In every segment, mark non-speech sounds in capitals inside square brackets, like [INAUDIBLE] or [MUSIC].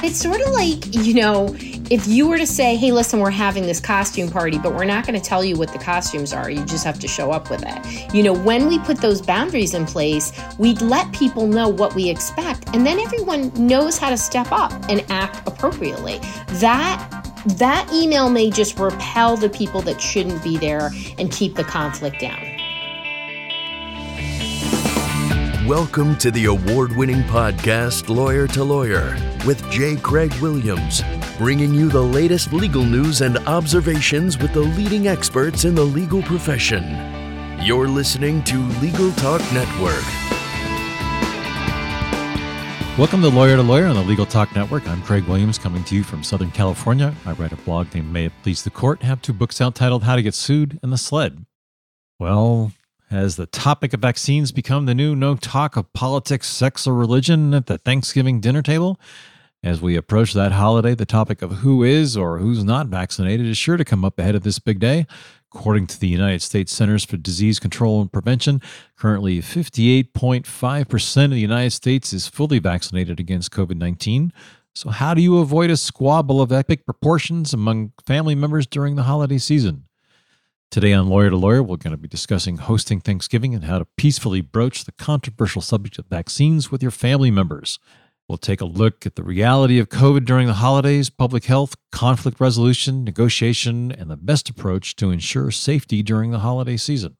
It's sort of like, you know, if you were to say, hey, listen, we're having this costume party, but we're not going to tell you what the costumes are. You just have to show up with it. You know, when we put those boundaries in place, we'd let people know what we expect, and then everyone knows how to step up and act appropriately. That that email may just repel the people that shouldn't be there and keep the conflict down. Welcome to the award winning podcast, Lawyer to Lawyer, with J. Craig Williams, bringing you the latest legal news and observations with the leading experts in the legal profession. You're listening to Legal Talk Network. Welcome to Lawyer to Lawyer on the Legal Talk Network. I'm Craig Williams coming to you from Southern California. I write a blog named May It Please the Court, have two books out titled How to Get Sued and The Sled. Well, has the topic of vaccines become the new no talk of politics, sex, or religion at the Thanksgiving dinner table? As we approach that holiday, the topic of who is or who's not vaccinated is sure to come up ahead of this big day. According to the United States Centers for Disease Control and Prevention, currently 58.5% of the United States is fully vaccinated against COVID 19. So, how do you avoid a squabble of epic proportions among family members during the holiday season? Today on Lawyer to Lawyer, we're going to be discussing hosting Thanksgiving and how to peacefully broach the controversial subject of vaccines with your family members. We'll take a look at the reality of COVID during the holidays, public health, conflict resolution, negotiation, and the best approach to ensure safety during the holiday season.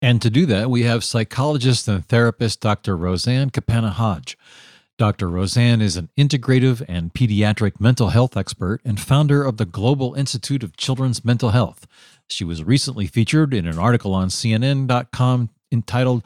And to do that, we have psychologist and therapist Dr. Roseanne Capanna Hodge. Dr. Roseanne is an integrative and pediatric mental health expert and founder of the Global Institute of Children's Mental Health. She was recently featured in an article on CNN.com entitled,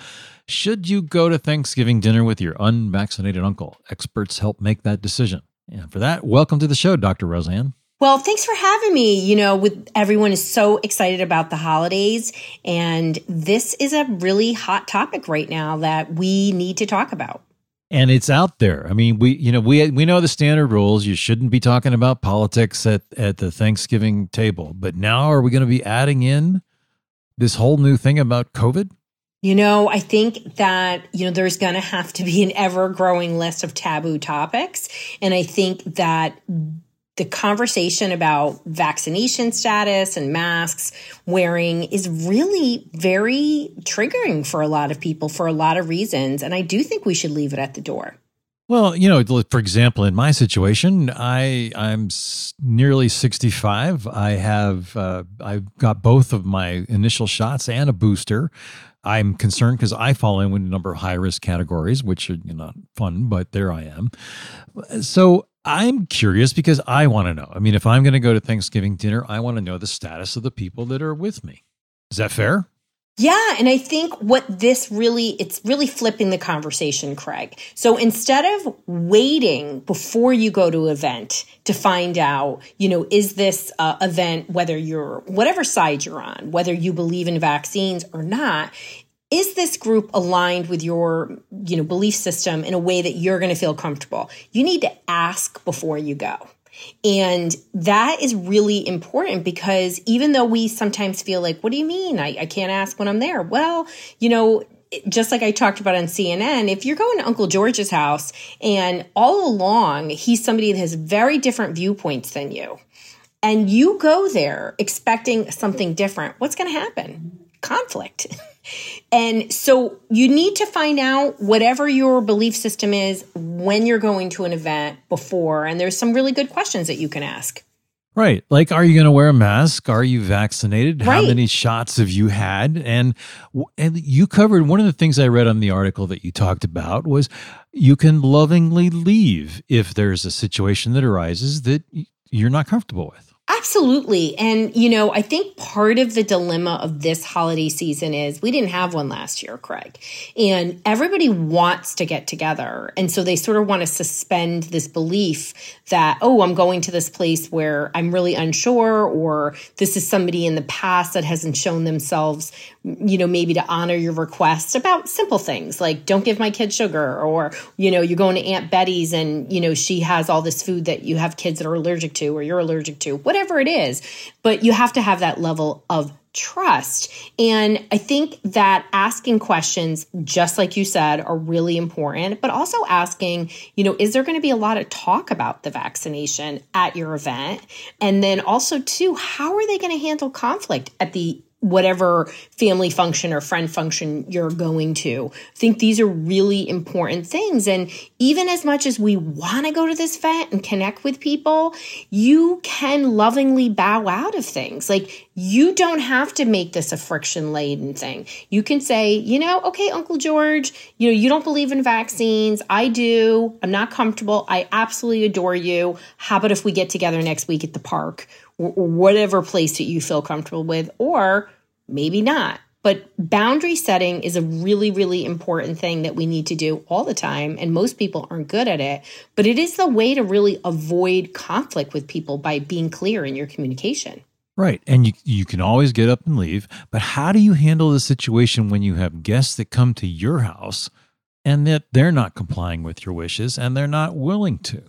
Should You Go to Thanksgiving Dinner with Your Unvaccinated Uncle? Experts help make that decision. And for that, welcome to the show, Dr. Roseanne. Well, thanks for having me. You know, with everyone is so excited about the holidays, and this is a really hot topic right now that we need to talk about and it's out there. I mean, we you know we we know the standard rules. You shouldn't be talking about politics at at the Thanksgiving table. But now, are we going to be adding in this whole new thing about COVID? You know, I think that, you know, there's going to have to be an ever growing list of taboo topics. And I think that the conversation about vaccination status and masks wearing is really very triggering for a lot of people for a lot of reasons. And I do think we should leave it at the door. Well, you know, for example, in my situation, I I'm nearly 65. I have uh, I've got both of my initial shots and a booster. I'm concerned because I fall in with a number of high risk categories, which are you know, not fun, but there I am. So I'm curious because I want to know. I mean, if I'm going to go to Thanksgiving dinner, I want to know the status of the people that are with me. Is that fair? Yeah, and I think what this really it's really flipping the conversation, Craig. So instead of waiting before you go to event to find out, you know, is this uh, event whether you're whatever side you're on, whether you believe in vaccines or not, is this group aligned with your you know belief system in a way that you're going to feel comfortable you need to ask before you go and that is really important because even though we sometimes feel like what do you mean i, I can't ask when i'm there well you know just like I talked about on CNN, if you're going to Uncle George's house and all along he's somebody that has very different viewpoints than you, and you go there expecting something different, what's going to happen? Conflict. [LAUGHS] And so you need to find out whatever your belief system is when you're going to an event before. And there's some really good questions that you can ask. Right. Like, are you going to wear a mask? Are you vaccinated? Right. How many shots have you had? And, and you covered one of the things I read on the article that you talked about was you can lovingly leave if there's a situation that arises that you're not comfortable with. Absolutely. And, you know, I think part of the dilemma of this holiday season is we didn't have one last year, Craig. And everybody wants to get together. And so they sort of want to suspend this belief that, oh, I'm going to this place where I'm really unsure, or this is somebody in the past that hasn't shown themselves, you know, maybe to honor your request about simple things like don't give my kid sugar, or, you know, you're going to Aunt Betty's and, you know, she has all this food that you have kids that are allergic to or you're allergic to, whatever whatever it is. But you have to have that level of trust. And I think that asking questions, just like you said, are really important, but also asking, you know, is there going to be a lot of talk about the vaccination at your event? And then also, too, how are they going to handle conflict at the whatever family function or friend function you're going to. I think these are really important things. And even as much as we want to go to this event and connect with people, you can lovingly bow out of things. Like you don't have to make this a friction laden thing. You can say, you know, okay, Uncle George, you know, you don't believe in vaccines. I do. I'm not comfortable. I absolutely adore you. How about if we get together next week at the park? Whatever place that you feel comfortable with, or maybe not. But boundary setting is a really, really important thing that we need to do all the time. And most people aren't good at it. But it is the way to really avoid conflict with people by being clear in your communication. Right. And you, you can always get up and leave. But how do you handle the situation when you have guests that come to your house and that they're not complying with your wishes and they're not willing to?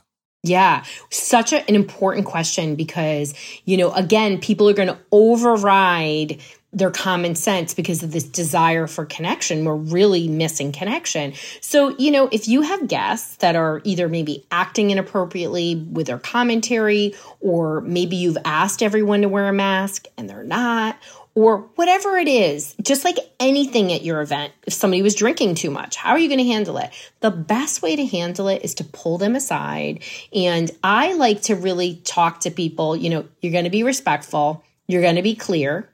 Yeah, such a, an important question because, you know, again, people are going to override their common sense because of this desire for connection. We're really missing connection. So, you know, if you have guests that are either maybe acting inappropriately with their commentary, or maybe you've asked everyone to wear a mask and they're not, or whatever it is, just like anything at your event, if somebody was drinking too much, how are you going to handle it? The best way to handle it is to pull them aside. And I like to really talk to people, you know, you're going to be respectful, you're going to be clear.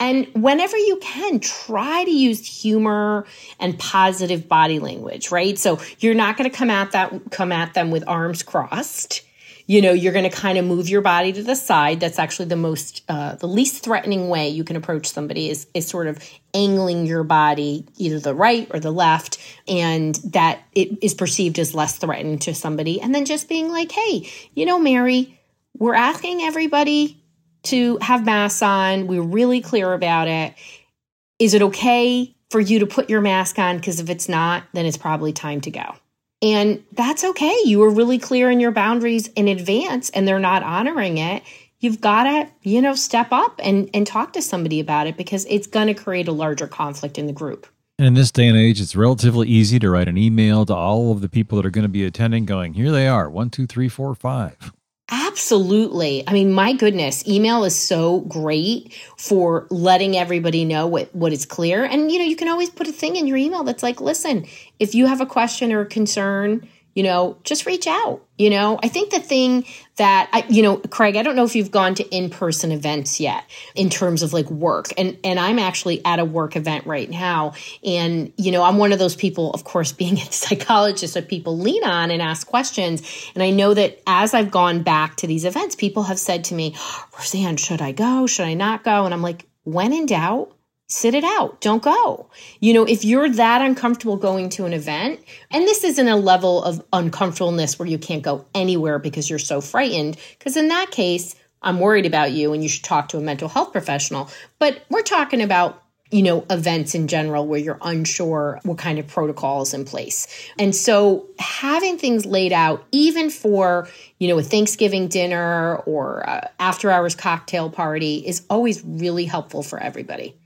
And whenever you can, try to use humor and positive body language, right? So you're not going to come at that come at them with arms crossed you know you're going to kind of move your body to the side. That's actually the most uh, the least threatening way you can approach somebody is is sort of angling your body either the right or the left and that it is perceived as less threatening to somebody. And then just being like hey you know mary we're asking everybody to have masks on. We're really clear about it. Is it okay for you to put your mask on? Because if it's not then it's probably time to go and that's okay. You were really clear in your boundaries in advance and they're not honoring it. You've got to, you know, step up and, and talk to somebody about it because it's going to create a larger conflict in the group. And in this day and age, it's relatively easy to write an email to all of the people that are going to be attending, going, here they are, one, two, three, four, five. Absolutely. I mean, my goodness, email is so great for letting everybody know what, what is clear. And, you know, you can always put a thing in your email that's like, listen, if you have a question or a concern, you know, just reach out. You know, I think the thing that I, you know, Craig, I don't know if you've gone to in-person events yet in terms of like work. And and I'm actually at a work event right now. And, you know, I'm one of those people, of course, [LAUGHS] being a psychologist that people lean on and ask questions. And I know that as I've gone back to these events, people have said to me, Roseanne, should I go? Should I not go? And I'm like, when in doubt, sit it out. Don't go. You know, if you're that uncomfortable going to an event, and this isn't a level of uncomfortableness where you can't go anywhere because you're so frightened, because in that case, I'm worried about you and you should talk to a mental health professional. But we're talking about you know, events in general where you're unsure what kind of protocols in place. And so having things laid out, even for, you know, a Thanksgiving dinner or after hours cocktail party, is always really helpful for everybody.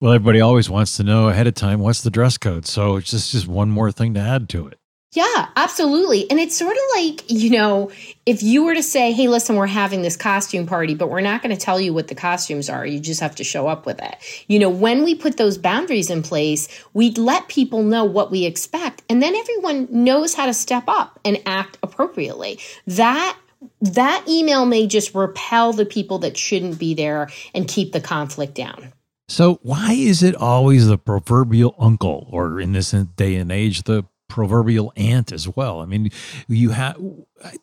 Well, everybody always wants to know ahead of time what's the dress code. So it's just, just one more thing to add to it. Yeah, absolutely. And it's sort of like, you know, if you were to say, hey, listen, we're having this costume party, but we're not going to tell you what the costumes are. You just have to show up with it. You know, when we put those boundaries in place, we let people know what we expect. And then everyone knows how to step up and act appropriately. That that email may just repel the people that shouldn't be there and keep the conflict down. So, why is it always the proverbial uncle, or in this day and age, the proverbial aunt as well? I mean, you have,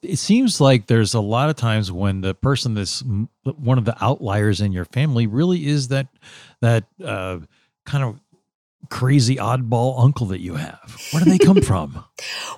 it seems like there's a lot of times when the person that's one of the outliers in your family really is that, that, uh, kind of crazy oddball uncle that you have? Where do they come [LAUGHS] from?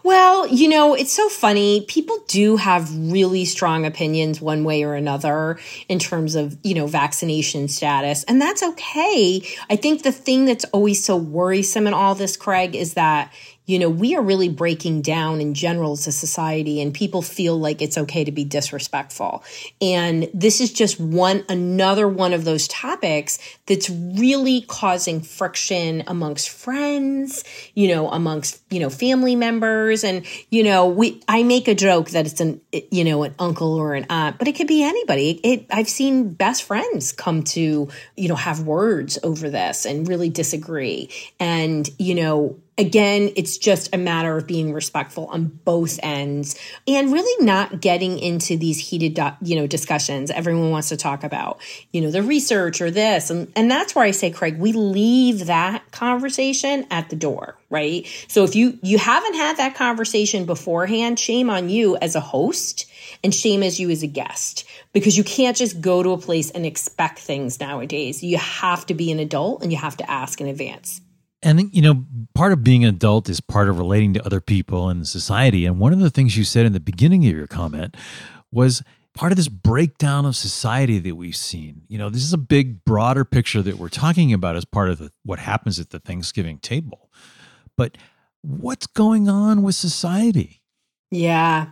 well, you know, it's so funny. People do have really strong opinions one way or another in terms of, you know, vaccination status, and that's okay. I think the thing that's always so worrisome in all this, Craig, is that you know, we are really breaking down in general as a society and people feel like it's okay to be disrespectful. And this is just one, another one of those topics that's really causing friction amongst friends, you know, amongst, you know, family members. And, you know, we, I make a joke that it's an, you know, an uncle or an aunt, but it could be anybody. It, I've seen best friends come to, you know, have words over this and really disagree. And, you know, again, it's just a matter of being respectful on both ends and really not getting into these heated, you know, discussions everyone wants to talk about, you know, the research or this. And, and that's where I say, Craig, we leave that conversation at the door, right? So if you, you haven't had that conversation beforehand, shame on you as a host and shame as you as a guest because you can't just go to a place and expect things nowadays. You have to be an adult and you have to ask in advance. And you know, part of being an adult is part of relating to other people and society. And one of the things you said in the beginning of your comment was part of this breakdown of society that we've seen. You know, this is a big, broader picture that we're talking about as part of the, what happens at the Thanksgiving table. But what's going on with society? Yeah.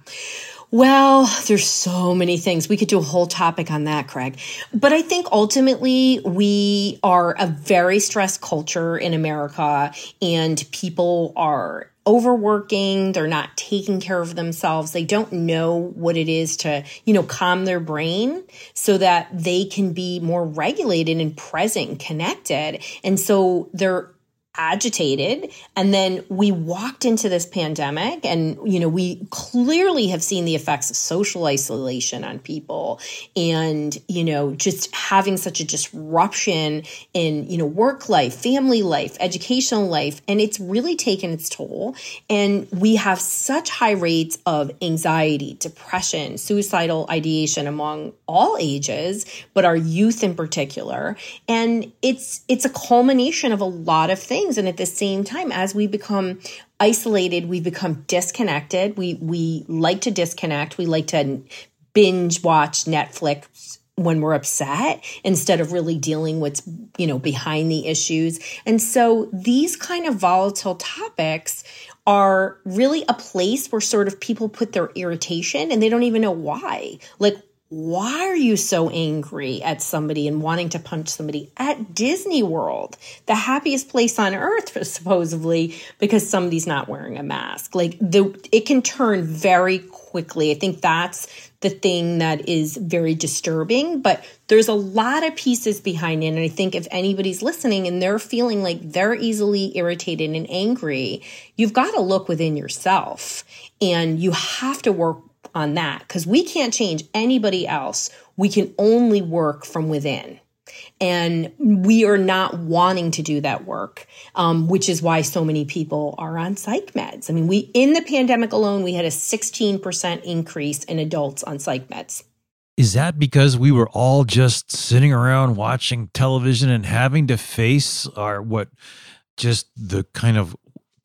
Well, there's so many things. We could do a whole topic on that, Craig. But I think ultimately we are a very stressed culture in America and people are overworking, they're not taking care of themselves. They don't know what it is to, you know, calm their brain so that they can be more regulated and present, connected. And so they're agitated. And then we walked into this pandemic and you know we clearly have seen the effects of social isolation on people and you know just having such a disruption in you know work life family life educational life. And it's really taken its toll. And we have such high rates of anxiety depression suicidal ideation among all ages but our youth in particular. And it's it's a culmination of a lot of things things. And at the same time as we become isolated we become disconnected. We we like to disconnect. We like to binge watch netflix when we're upset instead of really dealing with you know behind the issues. And so these kind of volatile topics are really a place where sort of people put their irritation and they don't even know why. Like why are you so angry at somebody and wanting to punch somebody at Disney World, the happiest place on earth, [LAUGHS] supposedly, because somebody's not wearing a mask? Like the, it can turn very quickly. I think that's the thing that is very disturbing, but there's a lot of pieces behind it. And I think if anybody's listening and they're feeling like they're easily irritated and angry, you've got to look within yourself and you have to work on that because we can't change anybody else. We can only work from within. And we are not wanting to do that work, um, which is why so many people are on psych meds. I mean, we in the pandemic alone, we had a 16% increase in adults on psych meds. Is that because we were all just sitting around watching television and having to face our what just the kind of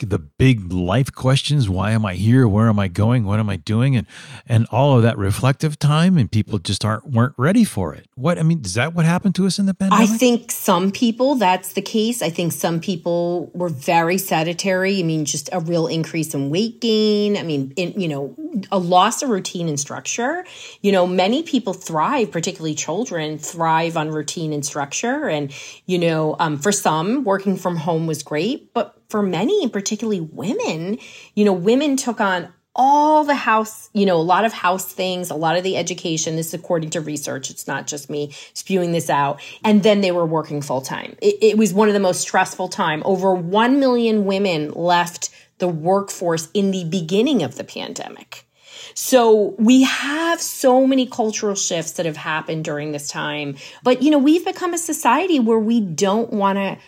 the big life questions. Why am i here? Where am i going? What am i doing? And and all of that reflective time and people just aren't weren't ready for it. What i mean is that what happened to us in the pandemic? i think some people that's the case. I think some people were very sedentary. I mean just a real increase in weight gain. I mean in, you know a loss of routine and structure. You know many people thrive particularly children thrive on routine and structure. And you know um, for some working from home was great but for many, particularly women, you know, women took on all the house, you know, a lot of house things, a lot of the education. This is according to research. It's not just me spewing this out. And then they were working full time. It, it was one of the most stressful time. Over 1 million women left the workforce in the beginning of the pandemic. So we have so many cultural shifts that have happened during this time. But, you know, we've become a society where we don't want to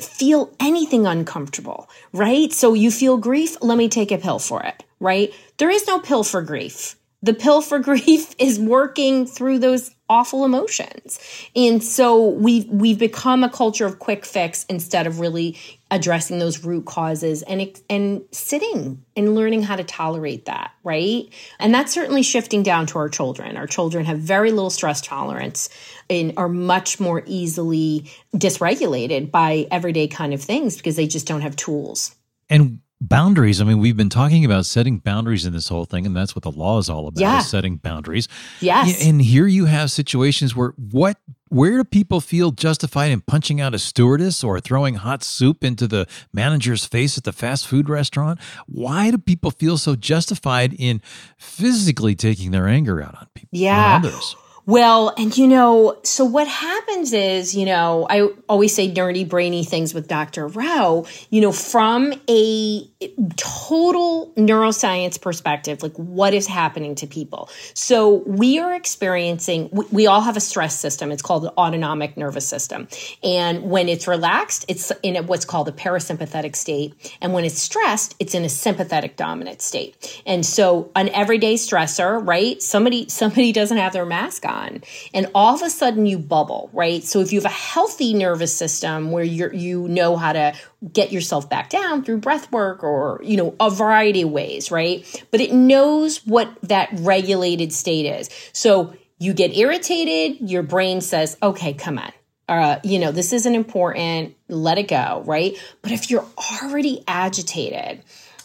feel anything uncomfortable, right? So you feel grief, let me take a pill for it, right? There is no pill for grief. The pill for [LAUGHS] grief is working through those awful emotions. And so we've we've become a culture of quick fix instead of really addressing those root causes and and sitting and learning how to tolerate that, right? And that's certainly shifting down to our children. Our children have very little stress tolerance and are much more easily dysregulated by everyday kind of things because they just don't have tools. And boundaries. I mean, we've been talking about setting boundaries in this whole thing, and that's what the law is all about: Yeah. is setting boundaries. Yes. And here you have situations where what where do people feel justified in punching out a stewardess or throwing hot soup into the manager's face at the fast food restaurant? Why do people feel so justified in physically taking their anger out on people? on Yeah. others? Well, and you know, so what happens is, you know, I always say nerdy, brainy things with Dr. Rao, you know, from a total neuroscience perspective, like what is happening to people. So we are experiencing, we, we all have a stress system. It's called the autonomic nervous system. And when it's relaxed, it's in a, what's called a parasympathetic state. And when it's stressed, it's in a sympathetic dominant state. And so an everyday stressor, right? Somebody, [LAUGHS] somebody doesn't have their mask on and all of a sudden you bubble, right? So if you have a healthy nervous system where you're, you know how to get yourself back down through breath work or, you know, a variety of ways, right? But it knows what that regulated state is. So you get irritated, your brain says, okay, come on. Uh, you know, this isn't important. Let it go, right? But if you're already agitated,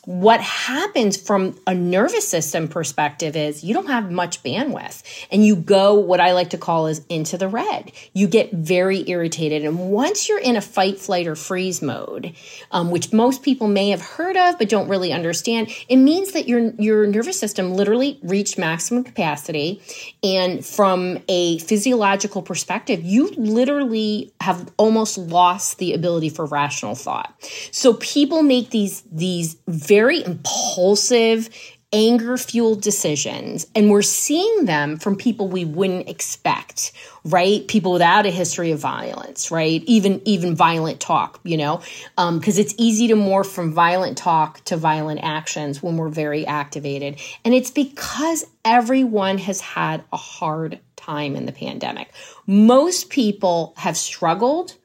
what happens from a nervous system perspective is you don't have much bandwidth and you go what i like to call is into the red. You get very irritated. And once you're in a fight flight or freeze mode um, which most people may have heard of but don't really understand it means that your your nervous system literally reached maximum capacity. And from a physiological perspective you literally have almost lost the ability for rational thought. So people make these these very impulsive anger fueled decisions. And we're seeing them from people we wouldn't expect right? People without a history of violence right? Even even violent talk you know? Um, because it's easy to morph from violent talk to violent actions when we're very activated. And it's because everyone has had a hard time in the pandemic. Most people have struggled.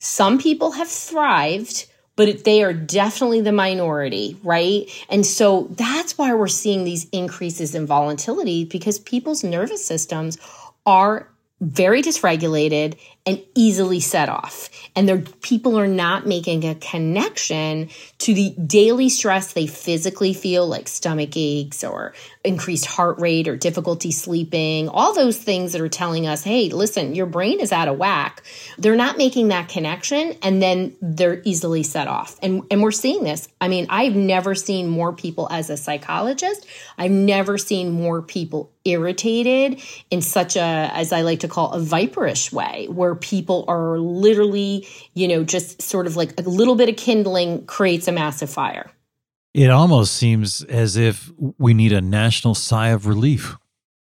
Some people have thrived but they are definitely the minority, right? And so that's why we're seeing these increases in volatility because people's nervous systems are very dysregulated and easily set off. And their people are not making a connection to the daily stress they physically feel, like stomach aches or increased heart rate or difficulty sleeping, all those things that are telling us, hey, listen, your brain is out of whack. They're not making that connection and then they're easily set off. And, and we're seeing this. I mean, I've never seen more people as a psychologist, I've never seen more people irritated in such a, as I like to call, a viperish way, where people are literally, you know, just sort of like a little bit of kindling creates a massive fire. It almost seems as if we need a national sigh of relief.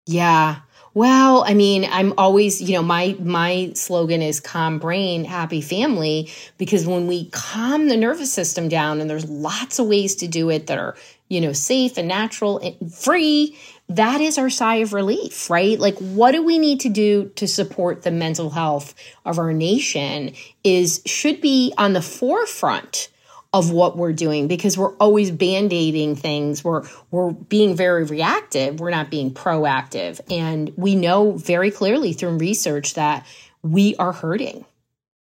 Yeah. Well, I mean, I'm always, you know, my my slogan is calm brain, happy family because when we calm the nervous system down and there's lots of ways to do it that are, you know, safe and natural and free, that is our sigh of relief, right? Like what do we need to do to support the mental health of our nation is should be on the forefront of what we're doing because we're always band-aiding things. We're we're being very reactive. We're not being proactive. And we know very clearly through research that we are hurting.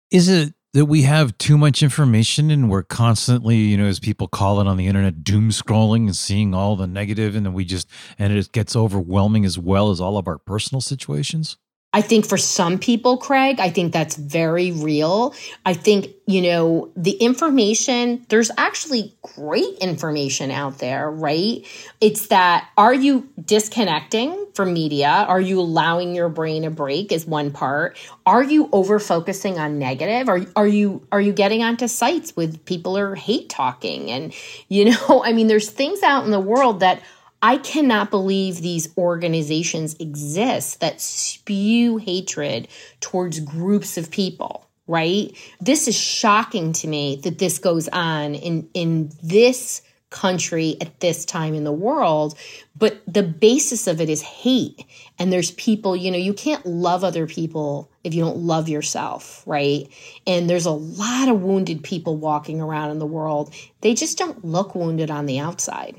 Is it that we have too much information and we're constantly, you know, as people call it on the internet, doom scrolling and seeing all the negative and then we just and it gets overwhelming as well as all of our personal situations? I think for some people, Craig, I think that's very real. I think, you know, the information, there's actually great information out there, right? It's that are you disconnecting from media? Are you allowing your brain a break is one part. Are you over focusing on negative? Are, are you are you getting onto sites with people are hate talking? And, you know, [LAUGHS] I mean, there's things out in the world that I cannot believe these organizations exist that spew hatred towards groups of people, right? This is shocking to me that this goes on in, in this country at this time in the world. But the basis of it is hate. And there's people, you know, you can't love other people if you don't love yourself, right? And there's a lot of wounded people walking around in the world. They just don't look wounded on the outside.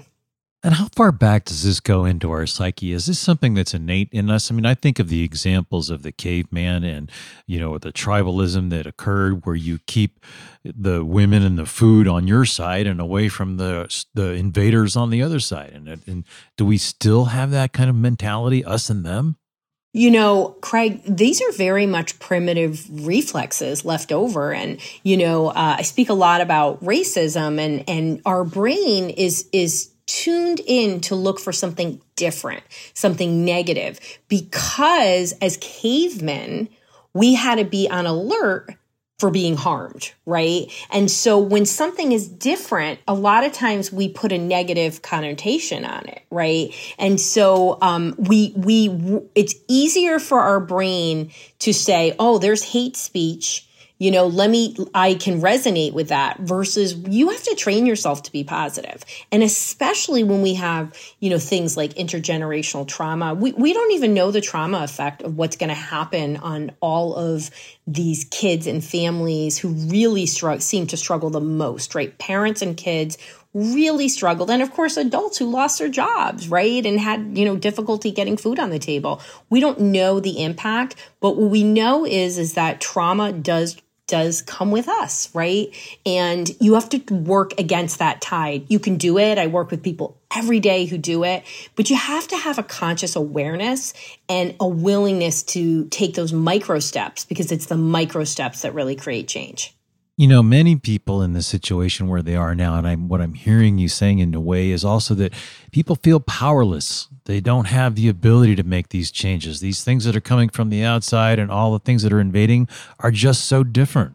And how far back does this go into our psyche? Is this something that's innate in us? I mean, I think of the examples of the caveman and, you know, the tribalism that occurred where you keep the women and the food on your side and away from the the invaders on the other side. And, and do we still have that kind of mentality, us and them? You know, Craig, these are very much primitive reflexes left over. And, you know, uh, I speak a lot about racism and, and our brain is, is tuned in to look for something different, something negative, because as cavemen, we had to be on alert for being harmed, right? And so when something is different, a lot of times we put a negative connotation on it, right? And so um, we we it's easier for our brain to say, "Oh, there's hate speech." You know let me i can resonate with that versus you have to train yourself to be positive. And especially when we have you know things like intergenerational trauma we, we don't even know the trauma effect of what's going to happen on all of these kids and families who really struggle seem to struggle the most right? Parents and kids really struggled. And of course adults who lost their jobs right? And had you know difficulty getting food on the table. We don't know the impact but what we know is is that trauma does does come with us, right? And you have to work against that tide. You can do it. I work with people every day who do it, but you have to have a conscious awareness and a willingness to take those micro steps because it's the micro steps that really create change. You know, many people in the situation where they are now, and I'm what I'm hearing you saying in a way is also that people feel powerless. They don't have the ability to make these changes. These things that are coming from the outside and all the things that are invading are just so different.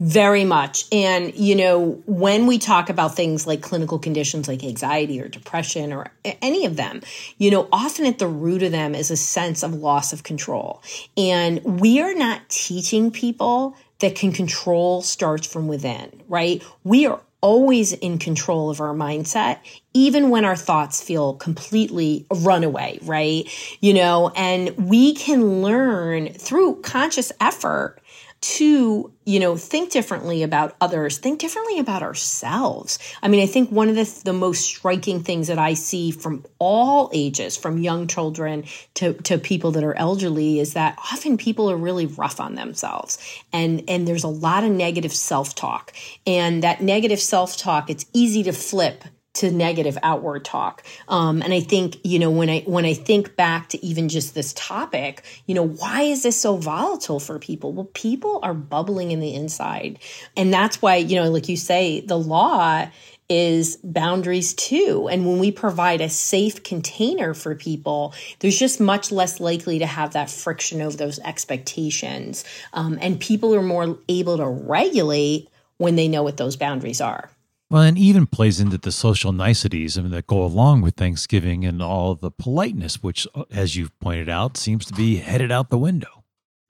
Very much. And, you know, when we talk about things like clinical conditions like anxiety or depression or any of them, you know, often at the root of them is a sense of loss of control. And we are not teaching people that can control starts from within, right? We are always in control of our mindset, even when our thoughts feel completely runaway, right? You know, and we can learn through conscious effort to, you know, think differently about others, think differently about ourselves. I mean, I think one of the, the most striking things that I see from all ages, from young children to, to people that are elderly, is that often people are really rough on themselves. And, and there's a lot of negative self talk. And that negative self talk, it's easy to flip to negative outward talk. Um, and I think, you know, when I when I think back to even just this topic, you know, why is this so volatile for people? Well, people are bubbling in the inside. And that's why, you know, like you say, the law is boundaries too. And when we provide a safe container for people, there's just much less likely to have that friction of those expectations. Um, and people are more able to regulate when they know what those boundaries are. Well, and even plays into the social niceties I mean, that go along with Thanksgiving and all the politeness, which, uh, as you've pointed out, seems to be headed out the window.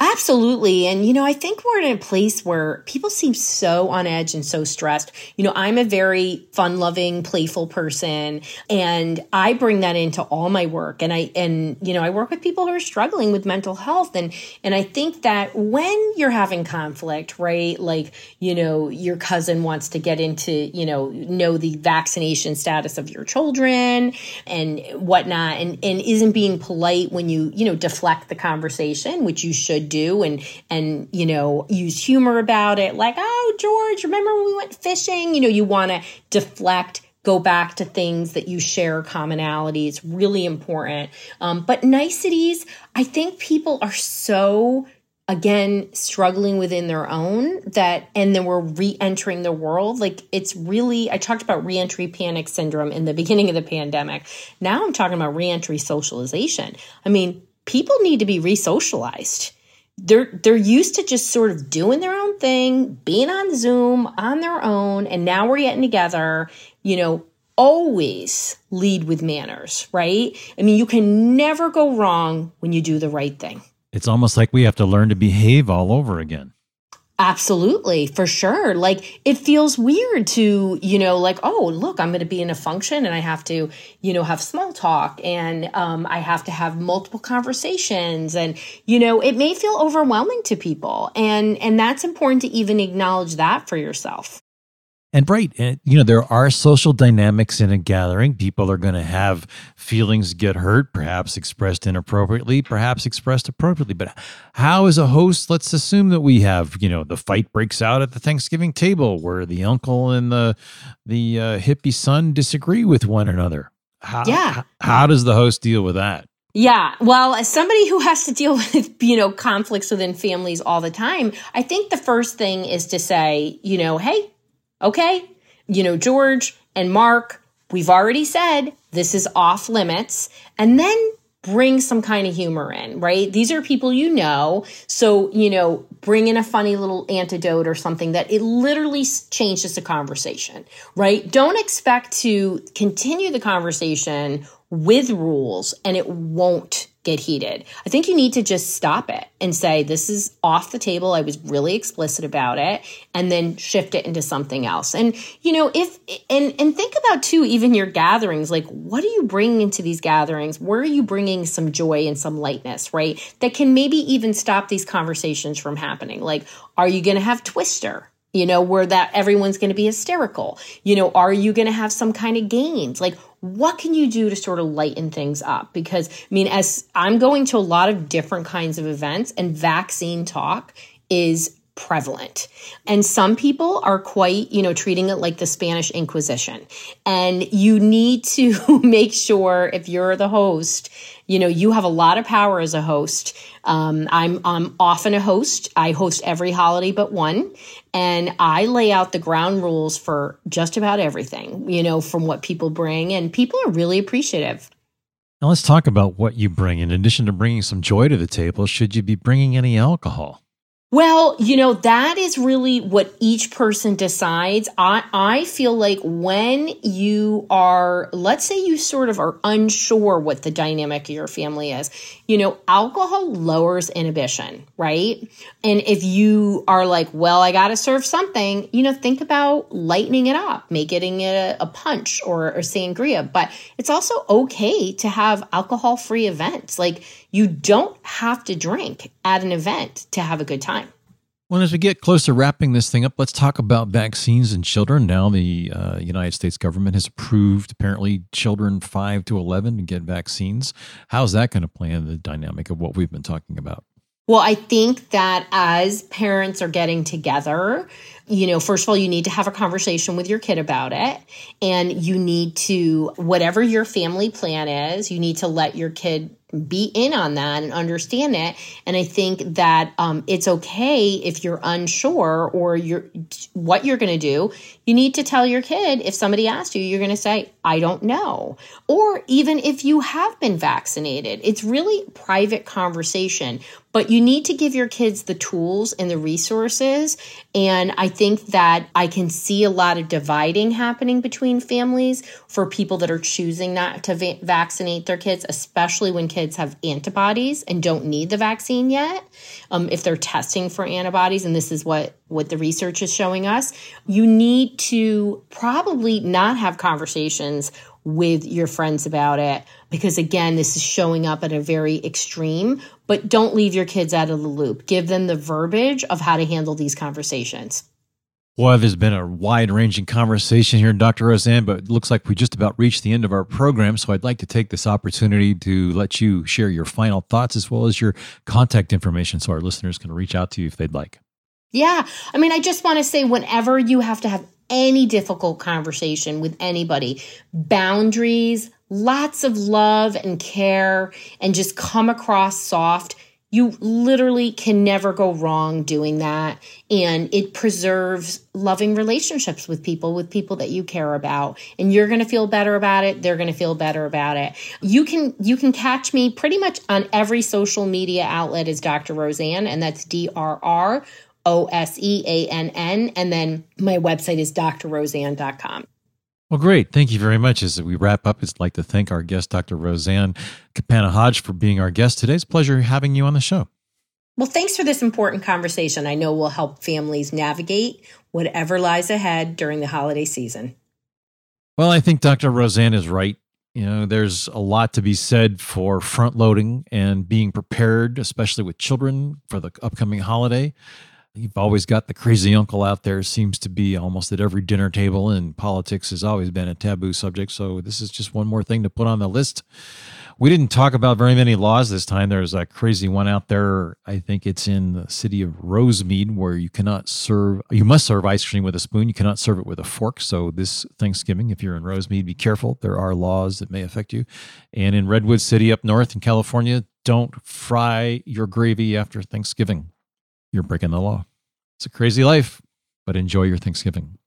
Absolutely. And, you know, I think we're in a place where people seem so on edge and so stressed. You know, I'm a very fun loving, playful person, and I bring that into all my work. And I, and, you know, I work with people who are struggling with mental health. And, and I think that when you're having conflict, right, like, you know, your cousin wants to get into, you know, know the vaccination status of your children and whatnot, and, and isn't being polite when you, you know, deflect the conversation, which you should do and and you know use humor about it. Like oh george remember when we went fishing? You know you want to deflect go back to things that you share commonality. It's really important. Um, but niceties i think people are so again struggling within their own that and then we're re-entering the world. Like it's really i talked about re-entry panic syndrome in the [LAUGHS] beginning of the pandemic. Now i'm talking about re-entry socialization. I mean people need to be re-socialized they're they're used to just sort of doing their own thing, being on Zoom on their own, and now we're getting together, you know, always lead with manners, right? I mean, you can never go wrong when you do the right thing. It's almost like we have to learn to behave all over again. Absolutely, for sure. Like it feels weird to, you know, like, oh, look, I'm going to be in a function and I have to, you know, have small talk and um, I have to have multiple conversations. And, you know, it may feel overwhelming to people. And, and that's important to even acknowledge that for yourself. And right, and, you know, there are social dynamics in a gathering. People are going to have feelings get hurt, perhaps expressed inappropriately, perhaps expressed appropriately. But how, as a host, let's assume that we have, you know, the fight breaks out at the Thanksgiving table where the uncle and the the uh, hippie son disagree with one another. How, yeah. How does the host deal with that? Yeah. Well, as somebody who has to deal [LAUGHS] with, you know, conflicts within families all the time, I think the first thing is to say, you know, hey, okay, you know, George and Mark, we've already said this is off limits. And then bring some kind of humor in, right? These are people you know. So, you know, bring in a funny little antidote or something that it literally changes the conversation, right? Don't expect to continue the conversation with rules and it won't get heated. I think you need to just stop it and say, this is off the table. I was really explicit about it and then shift it into something else. And, you know, if, and, and think about too, even your gatherings, like what are you bringing into these gatherings? Where are you bringing some joy and some lightness, right? That can maybe even stop these conversations from happening. Like, are you going to have Twister? You know, where that everyone's going to be hysterical? You know, are you going to have some kind of games? Like, what can you do to sort of lighten things up? Because, I mean, as I'm going to a lot of different kinds of events, and vaccine talk is prevalent. And some people are quite, you know, treating it like the Spanish Inquisition. And you need to [LAUGHS] make sure if you're the host, you know, you have a lot of power as a host. Um, I'm, I'm often a host. I host every holiday but one. And I lay out the ground rules for just about everything, you know, from what people bring. And people are really appreciative. Now let's talk about what you bring. In addition to bringing some joy to the table, should you be bringing any alcohol? Well, you know, that is really what each person decides. I, I feel like when you are, let's say you sort of are unsure what the dynamic of your family is, you know, alcohol lowers inhibition, right? And if you are like, well, I got to serve something, you know, think about lightening it up, making it a, a punch or, or sangria. But it's also okay to have alcohol free events. Like, you don't have to drink at an event to have a good time. Well, as we get close to wrapping this thing up, let's talk about vaccines in children. Now, the uh, United States government has approved apparently children 5 to 11 to get vaccines. How's that going to play in the dynamic of what we've been talking about? Well, I think that as parents are getting together, you know, first of all, you need to have a conversation with your kid about it. And you need to, whatever your family plan is, you need to let your kid be in on that and understand it. And I think that um, it's okay if you're unsure or you're what you're going to do. You need to tell your kid if somebody asks you, you're going to say, "I don't know." Or even if you have been vaccinated, it's really private conversation. But you need to give your kids the tools and the resources. And I think that I can see a lot of dividing happening between families for people that are choosing not to va- vaccinate their kids, especially when kids have antibodies and don't need the vaccine yet. Um, if they're testing for antibodies, and this is what what the research is showing us, you need to probably not have conversations with your friends about it because again this is showing up at a very extreme but don't leave your kids out of the loop give them the verbiage of how to handle these conversations well, there's been a wide ranging conversation here, Dr. Roseanne, but it looks like we just about reached the end of our program. So I'd like to take this opportunity to let you share your final thoughts as well as your contact information so our listeners can reach out to you if they'd like. Yeah. I mean, I just want to say whenever you have to have any difficult conversation with anybody, boundaries, lots of love and care, and just come across soft. You literally can never go wrong doing that. And it preserves loving relationships with people, with people that you care about. And you're going to feel better about it. They're going to feel better about it. You can, you can catch me pretty much on every social media outlet as Dr. Roseanne, and that's D R R O S E A N N. And then my website is drroseanne.com. Well, great. Thank you very much. As we wrap up, I'd like to thank our guest, Dr. Roseanne Capanna Hodge, for being our guest today. It's a pleasure having you on the show. Well, thanks for this important conversation. I know will help families navigate whatever lies ahead during the holiday season. Well, I think Dr. Roseanne is right. You know, there's a lot to be said for front loading and being prepared, especially with children for the upcoming holiday. You've always got the crazy uncle out there, seems to be almost at every dinner table, and politics has always been a taboo subject. So, this is just one more thing to put on the list. We didn't talk about very many laws this time. There's a crazy one out there. I think it's in the city of Rosemead where you cannot serve, you must serve ice cream with a spoon. You cannot serve it with a fork. So this Thanksgiving, if you're in Rosemead, be careful. There are laws that may affect you. And in Redwood City up north in California, don't fry your gravy after Thanksgiving. You're breaking the law. It's a crazy life, but enjoy your Thanksgiving.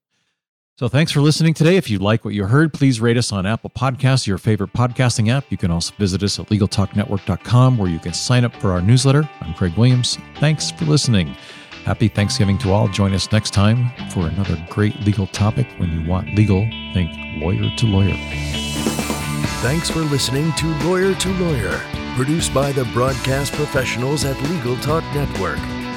So thanks for listening today. If you like what you heard, please rate us on Apple Podcasts, your favorite podcasting app. You can also visit us at LegalTalkNetwork.com where you can sign up for our newsletter. I'm Craig Williams. Thanks for listening. Happy Thanksgiving to all. Join us next time for another great legal topic. When you want legal, think lawyer to lawyer. Thanks for listening to Lawyer to Lawyer, produced by the broadcast professionals at Legal Talk Network.